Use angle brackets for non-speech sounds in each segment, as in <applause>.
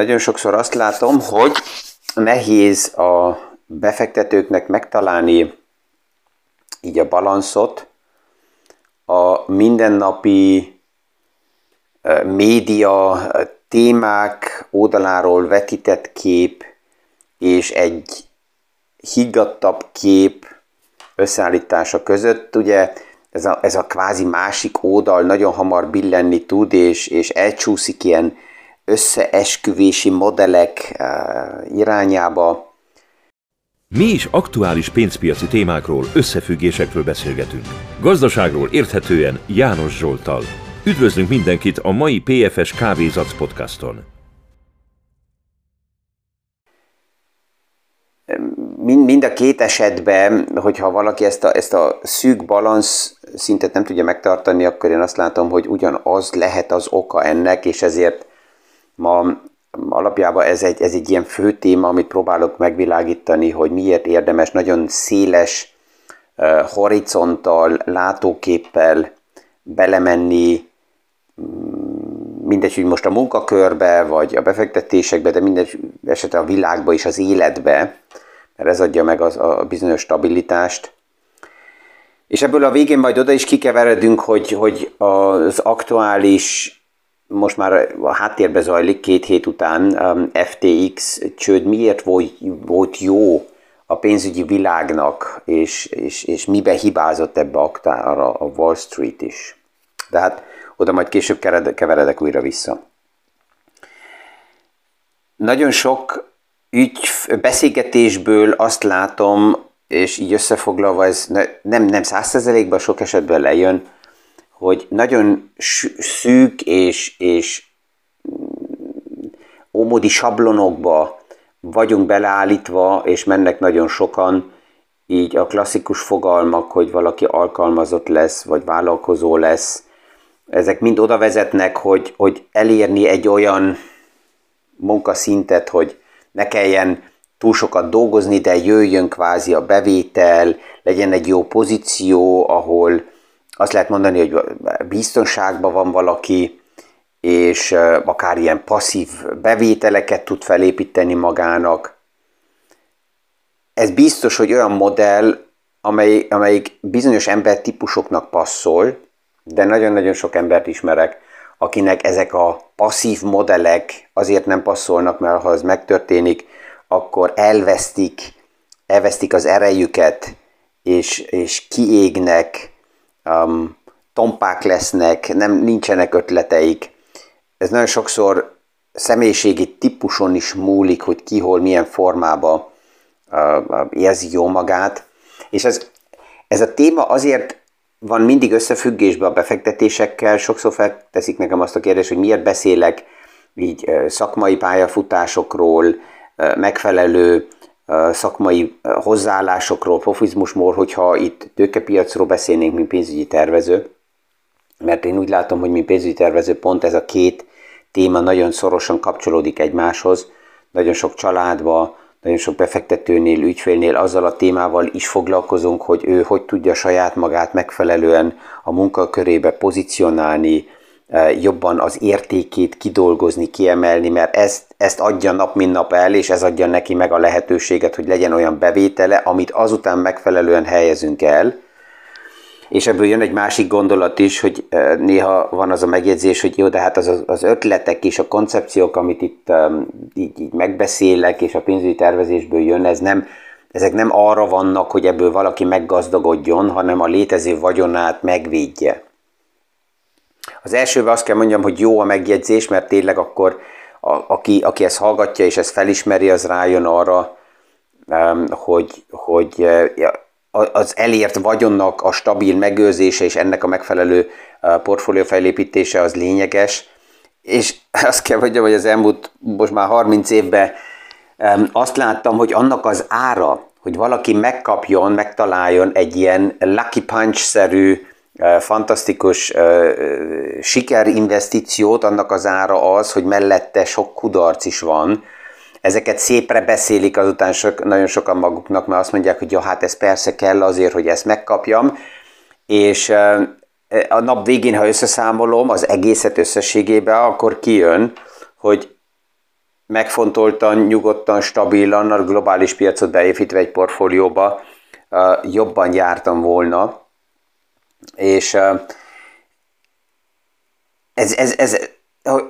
nagyon sokszor azt látom, hogy nehéz a befektetőknek megtalálni így a balanszot a mindennapi média témák oldaláról vetített kép és egy higgadtabb kép összeállítása között. Ugye ez a, ez a kvázi másik oldal nagyon hamar billenni tud, és, és elcsúszik ilyen összeesküvési modellek uh, irányába. Mi is aktuális pénzpiaci témákról, összefüggésekről beszélgetünk. Gazdaságról érthetően János Zsoltal. Üdvözlünk mindenkit a mai PFS Kávézac podcaston. Mind, mind a két esetben, hogyha valaki ezt a, ezt a szűk balansz szintet nem tudja megtartani, akkor én azt látom, hogy ugyanaz lehet az oka ennek, és ezért ma alapjában ez egy, ez egy ilyen fő téma, amit próbálok megvilágítani, hogy miért érdemes nagyon széles uh, horizonttal, látóképpel belemenni, mm, mindegy, hogy most a munkakörbe, vagy a befektetésekbe, de mindegy esetre a világba és az életbe, mert ez adja meg az, a bizonyos stabilitást. És ebből a végén majd oda is kikeveredünk, hogy, hogy az aktuális most már a háttérbe zajlik két hét után um, FTX csőd miért volt, jó a pénzügyi világnak, és, és, és mibe hibázott ebbe aktára a Wall Street is. De hát oda majd később keveredek újra vissza. Nagyon sok ügy, beszélgetésből azt látom, és így összefoglalva ez nem, nem százszerzelékben, sok esetben lejön, hogy nagyon szűk és, és ómódi sablonokba vagyunk beleállítva, és mennek nagyon sokan, így a klasszikus fogalmak, hogy valaki alkalmazott lesz, vagy vállalkozó lesz, ezek mind oda vezetnek, hogy, hogy elérni egy olyan munkaszintet, hogy ne kelljen túl sokat dolgozni, de jöjjön kvázi a bevétel, legyen egy jó pozíció, ahol azt lehet mondani, hogy biztonságban van valaki, és akár ilyen passzív bevételeket tud felépíteni magának. Ez biztos, hogy olyan modell, amely, amelyik bizonyos embertípusoknak passzol, de nagyon-nagyon sok embert ismerek, akinek ezek a passzív modellek azért nem passzolnak, mert ha ez megtörténik, akkor elvesztik, elvesztik az erejüket, és, és kiégnek, um, tompák lesznek, nem nincsenek ötleteik. Ez nagyon sokszor személyiségi típuson is múlik, hogy ki hol milyen formában uh, érzi jó magát. És ez, ez a téma azért van mindig összefüggésben a befektetésekkel, sokszor felteszik nekem azt a kérdést, hogy miért beszélek így szakmai pályafutásokról, megfelelő szakmai hozzáállásokról, profizmusról, hogyha itt tőkepiacról beszélnénk, mint pénzügyi tervező, mert én úgy látom, hogy mint pénzügyi tervező pont ez a két téma nagyon szorosan kapcsolódik egymáshoz, nagyon sok családba, nagyon sok befektetőnél, ügyfélnél azzal a témával is foglalkozunk, hogy ő hogy tudja saját magát megfelelően a munkakörébe pozícionálni, jobban az értékét kidolgozni, kiemelni, mert ezt, ezt adja nap mint nap el, és ez adja neki meg a lehetőséget, hogy legyen olyan bevétele, amit azután megfelelően helyezünk el. És ebből jön egy másik gondolat is, hogy néha van az a megjegyzés, hogy jó, de hát az, az ötletek és a koncepciók, amit itt így, így megbeszélek, és a pénzügyi tervezésből jön, ez nem, ezek nem arra vannak, hogy ebből valaki meggazdagodjon, hanem a létező vagyonát megvédje. Az elsőben azt kell mondjam, hogy jó a megjegyzés, mert tényleg akkor a, aki, aki ezt hallgatja és ezt felismeri, az rájön arra, hogy, hogy az elért vagyonnak a stabil megőrzése és ennek a megfelelő portfólió felépítése az lényeges. És <laughs> azt kell mondjam, hogy az elmúlt most már 30 évben azt láttam, hogy annak az ára, hogy valaki megkapjon, megtaláljon egy ilyen lucky punch-szerű fantasztikus sikerinvestíciót, annak az ára az, hogy mellette sok kudarc is van. Ezeket szépre beszélik azután sok, nagyon sokan maguknak, mert azt mondják, hogy ja, hát ez persze kell azért, hogy ezt megkapjam, és a nap végén, ha összeszámolom az egészet összességébe, akkor kijön, hogy megfontoltan, nyugodtan, stabilan a globális piacot beépítve egy portfólióba jobban jártam volna. És ez, ez, ez,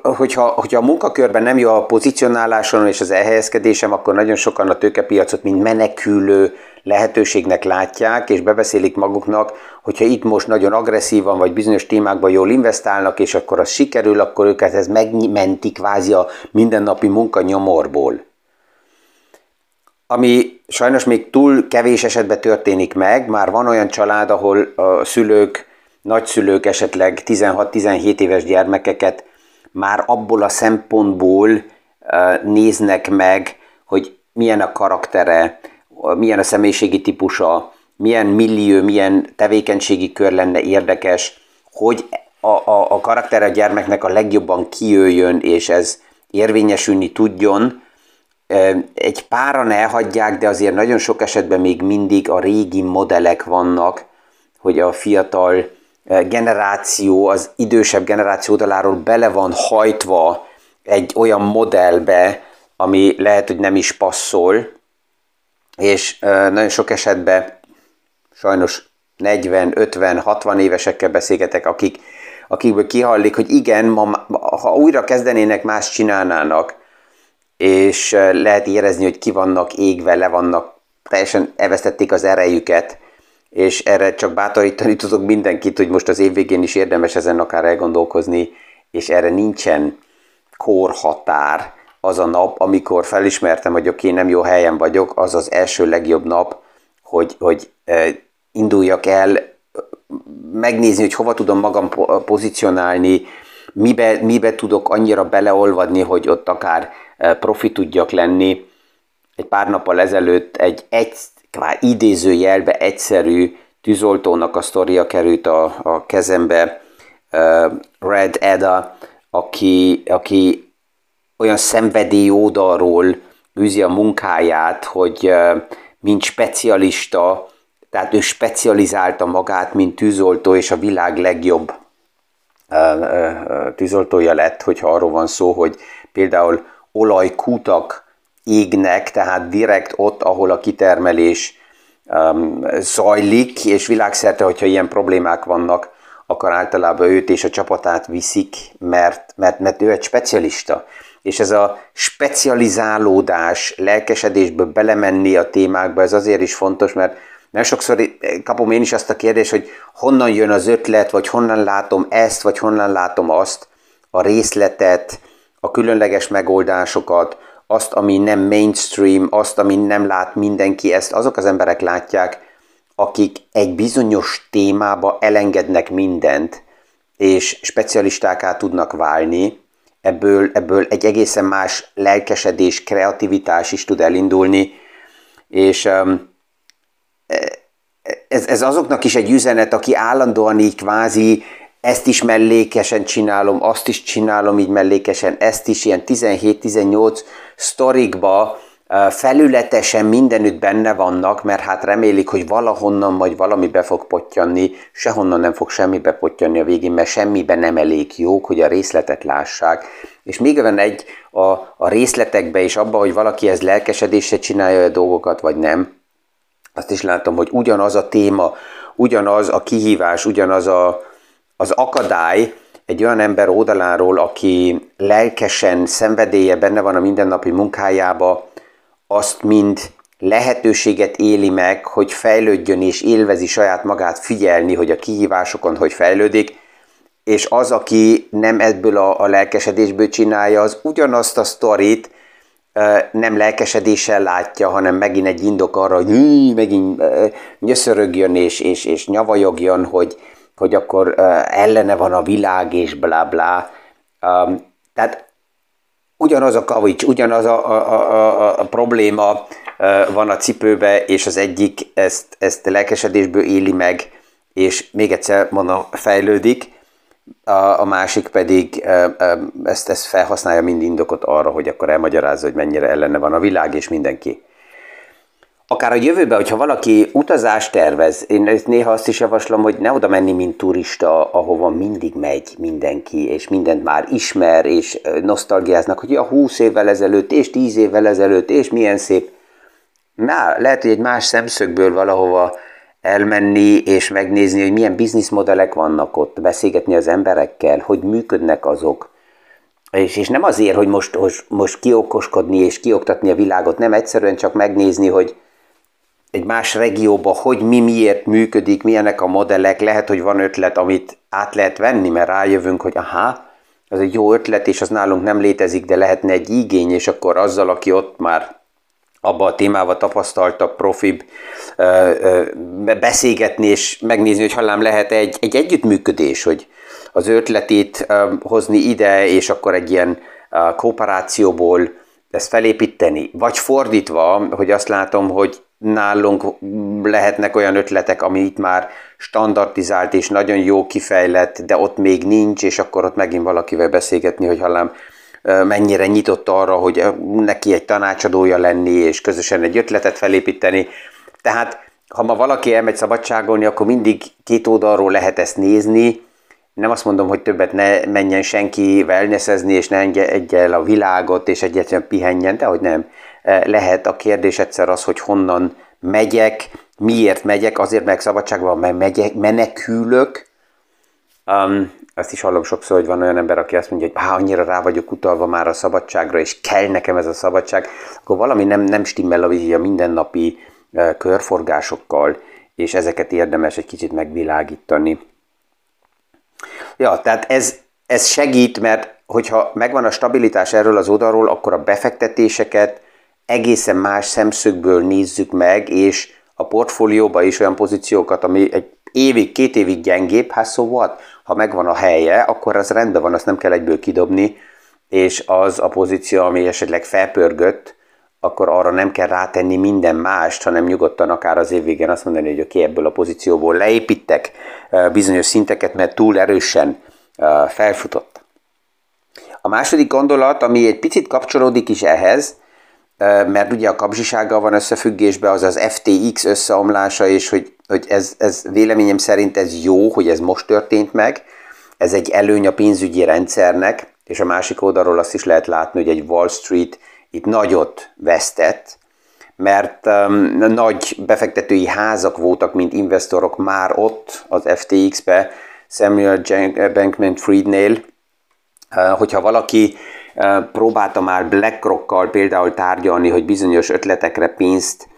hogyha, hogyha a munkakörben nem jó a pozicionáláson és az elhelyezkedésem, akkor nagyon sokan a tőkepiacot mint menekülő lehetőségnek látják, és bebeszélik maguknak, hogyha itt most nagyon agresszívan vagy bizonyos témákban jól investálnak, és akkor az sikerül, akkor őket ez megmenti kvázi a mindennapi munka nyomorból. Ami sajnos még túl kevés esetben történik meg, már van olyan család, ahol a szülők, nagyszülők esetleg 16-17 éves gyermekeket már abból a szempontból néznek meg, hogy milyen a karaktere, milyen a személyiségi típusa, milyen millió, milyen tevékenységi kör lenne érdekes, hogy a, a, a karakter a gyermeknek a legjobban kijöjjön, és ez érvényesülni tudjon. Egy páran elhagyják, de azért nagyon sok esetben még mindig a régi modellek vannak, hogy a fiatal generáció, az idősebb generáció oldaláról bele van hajtva egy olyan modellbe, ami lehet, hogy nem is passzol, és nagyon sok esetben sajnos 40, 50, 60 évesekkel beszélgetek, akik, akikből kihallik, hogy igen, ma, ha újra kezdenének, más csinálnának, és lehet érezni, hogy ki vannak égve, le vannak, teljesen elvesztették az erejüket, és erre csak bátorítani tudok mindenkit, hogy most az év végén is érdemes ezen akár elgondolkozni, és erre nincsen korhatár. Az a nap, amikor felismertem, hogy oké, nem jó helyen vagyok, az az első legjobb nap, hogy, hogy induljak el megnézni, hogy hova tudom magam pozícionálni, mibe, mibe tudok annyira beleolvadni, hogy ott akár profi tudjak lenni. Egy pár nappal ezelőtt egy, egy kvázi idézőjelbe egyszerű tűzoltónak a sztoria került a, a kezembe, Red Eda, aki, aki olyan szenvedély oldalról űzi a munkáját, hogy mint specialista, tehát ő specializálta magát, mint tűzoltó, és a világ legjobb tűzoltója lett, hogyha arról van szó, hogy például olajkutak égnek, tehát direkt ott, ahol a kitermelés um, zajlik, és világszerte, hogyha ilyen problémák vannak, akkor általában őt és a csapatát viszik, mert, mert, mert ő egy specialista. És ez a specializálódás, lelkesedésből belemenni a témákba, ez azért is fontos, mert mert sokszor kapom én is azt a kérdést, hogy honnan jön az ötlet, vagy honnan látom ezt, vagy honnan látom azt, a részletet, a különleges megoldásokat, azt, ami nem mainstream, azt, ami nem lát mindenki, ezt azok az emberek látják, akik egy bizonyos témába elengednek mindent, és specialistáká tudnak válni, ebből, ebből egy egészen más lelkesedés, kreativitás is tud elindulni, és um, ez, ez azoknak is egy üzenet, aki állandóan így kvázi ezt is mellékesen csinálom, azt is csinálom így mellékesen, ezt is ilyen 17-18 sztorikba felületesen mindenütt benne vannak, mert hát remélik, hogy valahonnan majd valami be fog potyanni, sehonnan nem fog semmi bepotyanni a végén, mert semmiben nem elég jók, hogy a részletet lássák. És még van egy a, a részletekbe és abba, hogy valaki ez lelkesedésre csinálja a dolgokat, vagy nem, azt is látom, hogy ugyanaz a téma, ugyanaz a kihívás, ugyanaz a, az akadály egy olyan ember oldaláról, aki lelkesen, szenvedélye benne van a mindennapi munkájába, azt mind lehetőséget éli meg, hogy fejlődjön és élvezi saját magát figyelni, hogy a kihívásokon hogy fejlődik, és az, aki nem ebből a, a lelkesedésből csinálja, az ugyanazt a sztorit nem lelkesedéssel látja, hanem megint egy indok arra, hogy megint nyöszörögjön és, és, és nyavajogjon, hogy, hogy akkor ellene van a világ, és blá blá. Tehát ugyanaz a kavics, ugyanaz a, a, a, a probléma van a cipőbe, és az egyik ezt, ezt lelkesedésből éli meg, és még egyszer mondom, fejlődik, a, a másik pedig ezt, ezt felhasználja mind indokot arra, hogy akkor elmagyarázza, hogy mennyire ellene van a világ és mindenki. Akár a jövőben, hogyha valaki utazást tervez, én néha azt is javaslom, hogy ne oda menni, mint turista, ahova mindig megy mindenki, és mindent már ismer, és nosztalgiáznak, hogy ja, 20 évvel ezelőtt, és 10 évvel ezelőtt, és milyen szép. Na, lehet, hogy egy más szemszögből valahova elmenni és megnézni, hogy milyen bizniszmodellek vannak ott, beszélgetni az emberekkel, hogy működnek azok. És, és nem azért, hogy most, most, most kiokoskodni és kioktatni a világot, nem egyszerűen csak megnézni, hogy egy más regióba, hogy mi miért működik, milyenek a modellek, lehet, hogy van ötlet, amit át lehet venni, mert rájövünk, hogy aha, az egy jó ötlet, és az nálunk nem létezik, de lehetne egy igény, és akkor azzal, aki ott már abba a témával tapasztaltabb, profib, beszélgetni és megnézni, hogy hallám lehet egy, egy együttműködés, hogy az ötletét hozni ide, és akkor egy ilyen kooperációból ezt felépíteni. Vagy fordítva, hogy azt látom, hogy nálunk lehetnek olyan ötletek, ami itt már standardizált és nagyon jó kifejlett, de ott még nincs, és akkor ott megint valakivel beszélgetni, hogy hallám, mennyire nyitott arra, hogy neki egy tanácsadója lenni, és közösen egy ötletet felépíteni. Tehát, ha ma valaki elmegy szabadságolni, akkor mindig két oldalról lehet ezt nézni, nem azt mondom, hogy többet ne menjen senki wellnessezni, és ne engedje el a világot, és egyetlen pihenjen, de hogy nem. Lehet a kérdés egyszer az, hogy honnan megyek, miért megyek, azért meg szabadságban, mert megyek, menekülök, um, azt is hallom sokszor, hogy van olyan ember, aki azt mondja, hogy hát annyira rá vagyok utalva már a szabadságra, és kell nekem ez a szabadság, akkor valami nem, nem stimmel a mindennapi uh, körforgásokkal, és ezeket érdemes egy kicsit megvilágítani. Ja, tehát ez, ez segít, mert hogyha megvan a stabilitás erről az oldalról, akkor a befektetéseket egészen más szemszögből nézzük meg, és a portfólióba is olyan pozíciókat, ami egy évig, két évig gyengébb, hát so? Ha megvan a helye, akkor az rendben van, azt nem kell egyből kidobni, és az a pozíció, ami esetleg felpörgött, akkor arra nem kell rátenni minden mást, hanem nyugodtan akár az év végén azt mondani, hogy oké, okay, ebből a pozícióból leépítek bizonyos szinteket, mert túl erősen felfutott. A második gondolat, ami egy picit kapcsolódik is ehhez, mert ugye a kapzsisággal van összefüggésben, az az FTX összeomlása, és hogy, hogy ez, ez véleményem szerint ez jó, hogy ez most történt meg, ez egy előny a pénzügyi rendszernek, és a másik oldalról azt is lehet látni, hogy egy Wall Street itt nagyot vesztett, mert um, nagy befektetői házak voltak, mint investorok már ott az FTX-be, Samuel Bankman-Friednél, uh, hogyha valaki próbálta már BlackRock-kal például tárgyalni, hogy bizonyos ötletekre pénzt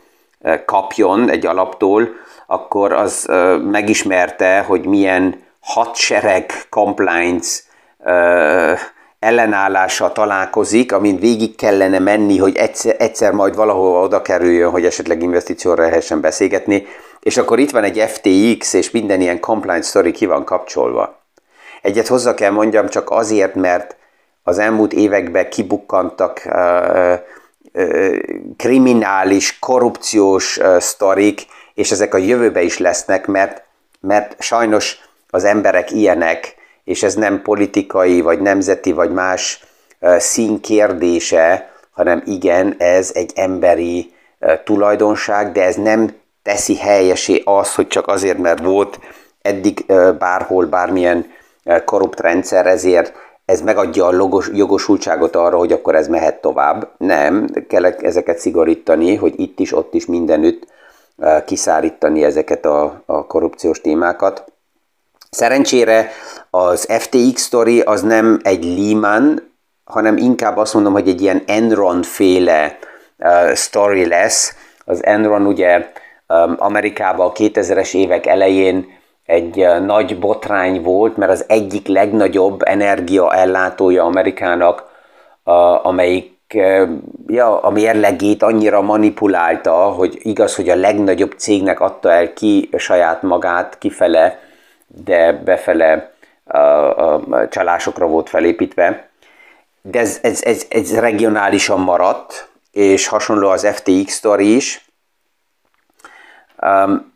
kapjon egy alaptól, akkor az megismerte, hogy milyen hadsereg compliance ellenállással találkozik, amin végig kellene menni, hogy egyszer, egyszer majd valahova oda kerüljön, hogy esetleg investícióra lehessen beszélgetni, és akkor itt van egy FTX, és minden ilyen compliance story ki van kapcsolva. Egyet hozzá kell mondjam, csak azért, mert az elmúlt években kibukkantak kriminális, korrupciós sztorik, és ezek a jövőbe is lesznek, mert, mert sajnos az emberek ilyenek, és ez nem politikai, vagy nemzeti, vagy más szín kérdése, hanem igen, ez egy emberi tulajdonság, de ez nem teszi helyesé az, hogy csak azért, mert volt eddig bárhol bármilyen korrupt rendszer, ezért ez megadja a jogosultságot arra, hogy akkor ez mehet tovább. Nem, kell ezeket szigorítani, hogy itt is, ott is mindenütt kiszárítani ezeket a, a korrupciós témákat. Szerencsére az FTX story az nem egy Lehman, hanem inkább azt mondom, hogy egy ilyen Enron féle uh, story lesz. Az Enron ugye um, Amerikában a 2000-es évek elején egy uh, nagy botrány volt, mert az egyik legnagyobb energiaellátója Amerikának, amelyik uh, ja, a mérlegét annyira manipulálta, hogy igaz, hogy a legnagyobb cégnek adta el ki saját magát kifele, de befele a, a, csalásokra volt felépítve. De ez, ez, ez, ez regionálisan maradt, és hasonló az FTX story is. Um,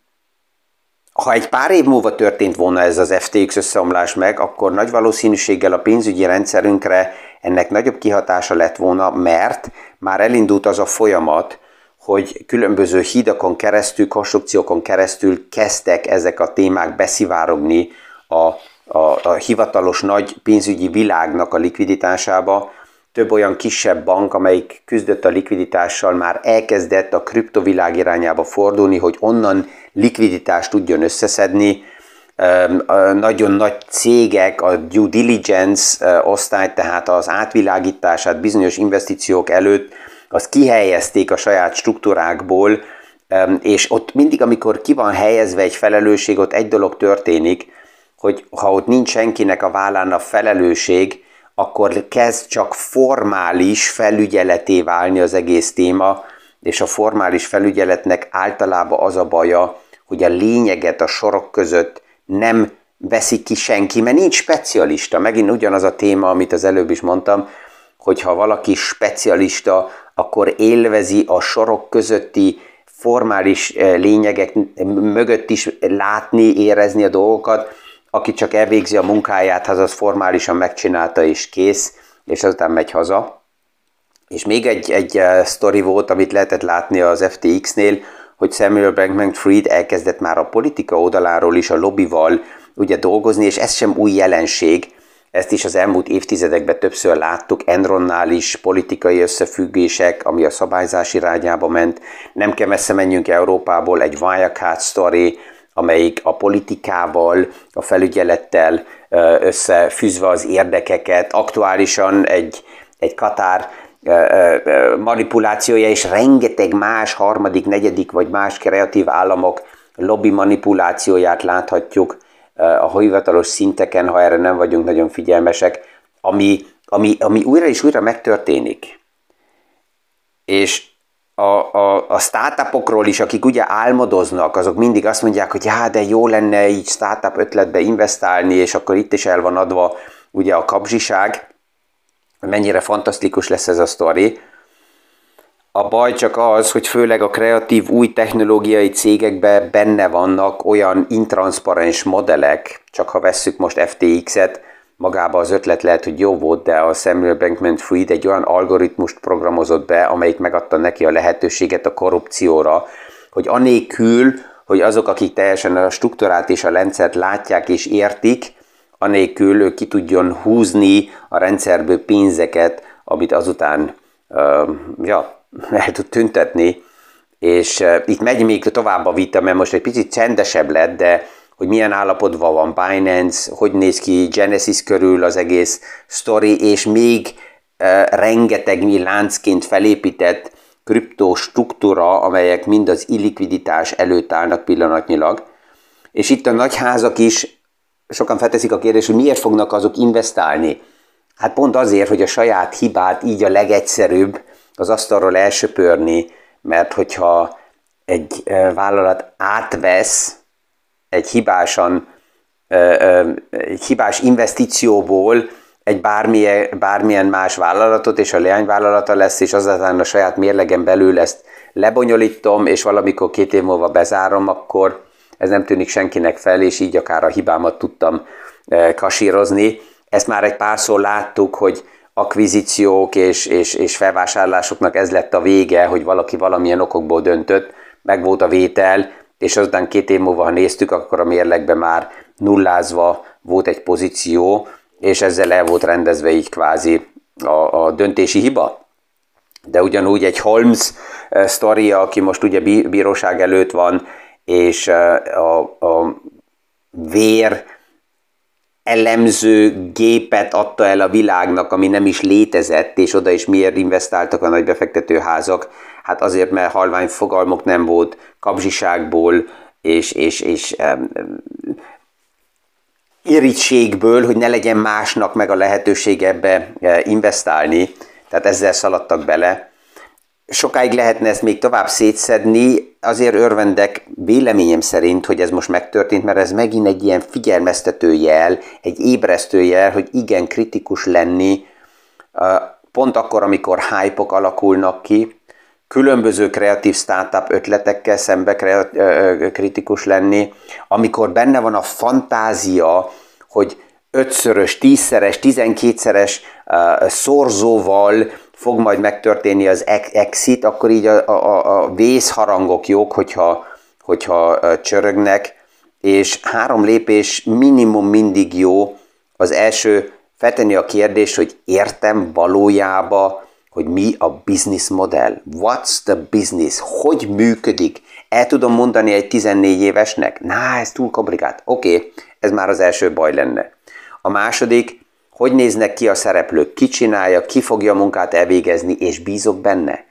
ha egy pár év múlva történt volna ez az FTX összeomlás meg, akkor nagy valószínűséggel a pénzügyi rendszerünkre ennek nagyobb kihatása lett volna, mert már elindult az a folyamat, hogy különböző hídakon keresztül, konstrukciókon keresztül kezdtek ezek a témák beszivárogni a, a, a hivatalos nagy pénzügyi világnak a likviditásába. Több olyan kisebb bank, amelyik küzdött a likviditással, már elkezdett a kriptovilág irányába fordulni, hogy onnan likviditást tudjon összeszedni. Nagyon nagy cégek a due diligence osztály, tehát az átvilágítását bizonyos investíciók előtt azt kihelyezték a saját struktúrákból, és ott mindig, amikor ki van helyezve egy felelősség, ott egy dolog történik, hogy ha ott nincs senkinek a vállán a felelősség, akkor kezd csak formális felügyeleté válni az egész téma, és a formális felügyeletnek általában az a baja, hogy a lényeget a sorok között nem veszik ki senki, mert nincs specialista. Megint ugyanaz a téma, amit az előbb is mondtam, hogy ha valaki specialista, akkor élvezi a sorok közötti formális eh, lényegek mögött is látni, érezni a dolgokat, aki csak elvégzi a munkáját, az az formálisan megcsinálta és kész, és azután megy haza. És még egy, egy uh, sztori volt, amit lehetett látni az FTX-nél, hogy Samuel Bankman-Fried elkezdett már a politika oldaláról is a lobbyval ugye dolgozni, és ez sem új jelenség, ezt is az elmúlt évtizedekben többször láttuk, Enronnál is politikai összefüggések, ami a szabályzás irányába ment. Nem kell messze menjünk Európából, egy Wirecard story, amelyik a politikával, a felügyelettel összefűzve az érdekeket, aktuálisan egy, egy Katár manipulációja és rengeteg más harmadik, negyedik vagy más kreatív államok lobby manipulációját láthatjuk a hivatalos szinteken, ha erre nem vagyunk nagyon figyelmesek, ami, ami, ami újra és újra megtörténik. És a, a, a startupokról is, akik ugye álmodoznak, azok mindig azt mondják, hogy já, de jó lenne így startup ötletbe investálni, és akkor itt is el van adva ugye a kapzsiság, mennyire fantasztikus lesz ez a sztori. A baj csak az, hogy főleg a kreatív új technológiai cégekben benne vannak olyan intranszparens modellek, csak ha vesszük most FTX-et, magába az ötlet lehet, hogy jó volt, de a Samuel Bankman-Fried egy olyan algoritmust programozott be, amelyik megadta neki a lehetőséget a korrupcióra, hogy anélkül, hogy azok, akik teljesen a struktúrát és a rendszert látják és értik, anélkül ő ki tudjon húzni a rendszerből pénzeket, amit azután ja, el tud tüntetni, és itt megy még tovább a vita, mert most egy picit csendesebb lett, de hogy milyen állapotban van Binance, hogy néz ki Genesis körül az egész story, és még rengeteg mi láncként felépített kriptó struktúra, amelyek mind az illikviditás előtt állnak pillanatnyilag. És itt a nagyházak is sokan felteszik a kérdést, hogy miért fognak azok investálni. Hát pont azért, hogy a saját hibát így a legegyszerűbb az asztalról elsöpörni, mert hogyha egy vállalat átvesz egy hibásan, egy hibás investícióból egy bármilyen, bármilyen más vállalatot, és a leányvállalata lesz, és azután a saját mérlegen belül ezt lebonyolítom, és valamikor két év múlva bezárom, akkor ez nem tűnik senkinek fel, és így akár a hibámat tudtam kasírozni. Ezt már egy párszor láttuk, hogy akvizíciók és, és, és felvásárlásoknak ez lett a vége, hogy valaki valamilyen okokból döntött, meg volt a vétel, és aztán két év múlva, ha néztük, akkor a mérlegben már nullázva volt egy pozíció, és ezzel el volt rendezve így kvázi a, a döntési hiba. De ugyanúgy egy Holmes sztoria, aki most ugye bíróság előtt van, és a, a vér elemző gépet adta el a világnak, ami nem is létezett, és oda is miért investáltak a nagy befektetőházak? Hát azért, mert halvány fogalmok nem volt, kapzsiságból, és, és, és um, irítségből, hogy ne legyen másnak meg a lehetőség ebbe investálni, tehát ezzel szaladtak bele. Sokáig lehetne ezt még tovább szétszedni, azért örvendek véleményem szerint, hogy ez most megtörtént, mert ez megint egy ilyen figyelmeztető jel, egy ébresztő jel, hogy igen kritikus lenni, pont akkor, amikor hype alakulnak ki, különböző kreatív startup ötletekkel szembe kritikus lenni, amikor benne van a fantázia, hogy ötszörös, tízszeres, tizenkétszeres uh, szorzóval fog majd megtörténni az exit, akkor így a, a, a vészharangok jók, hogyha, hogyha csörögnek, és három lépés minimum mindig jó. Az első, feltenni a kérdés, hogy értem valójában, hogy mi a business modell. What's the business? Hogy működik? El tudom mondani egy 14 évesnek? Na, ez túl komplikált. Oké, okay, ez már az első baj lenne. A második, hogy néznek ki a szereplők, ki csinálja, ki fogja a munkát elvégezni, és bízok benne.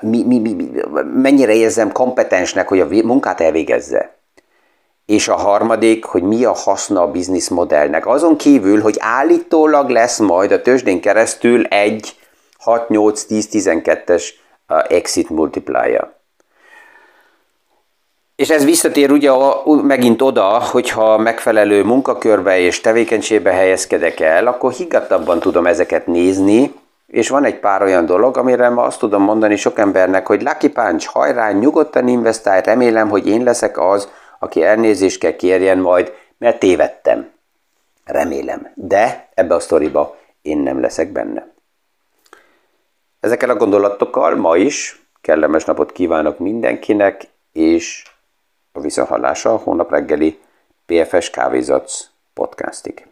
Mi, mi, mi, mi, mennyire érzem kompetensnek, hogy a munkát elvégezze. És a harmadik, hogy mi a haszna a business modellnek. Azon kívül, hogy állítólag lesz majd a tőzsdén keresztül egy 6-8-10-12-es exit multiplier. És ez visszatér ugye megint oda, hogyha megfelelő munkakörbe és tevékenységbe helyezkedek el, akkor higgadtabban tudom ezeket nézni, és van egy pár olyan dolog, amire ma azt tudom mondani sok embernek, hogy Lucky Punch, hajrá, nyugodtan investálj, remélem, hogy én leszek az, aki elnézést kell kérjen majd, mert tévedtem. Remélem. De ebbe a sztoriba én nem leszek benne. Ezekkel a gondolatokkal ma is kellemes napot kívánok mindenkinek, és a visszahallása a holnap reggeli PFS Kávézatsz podcastig.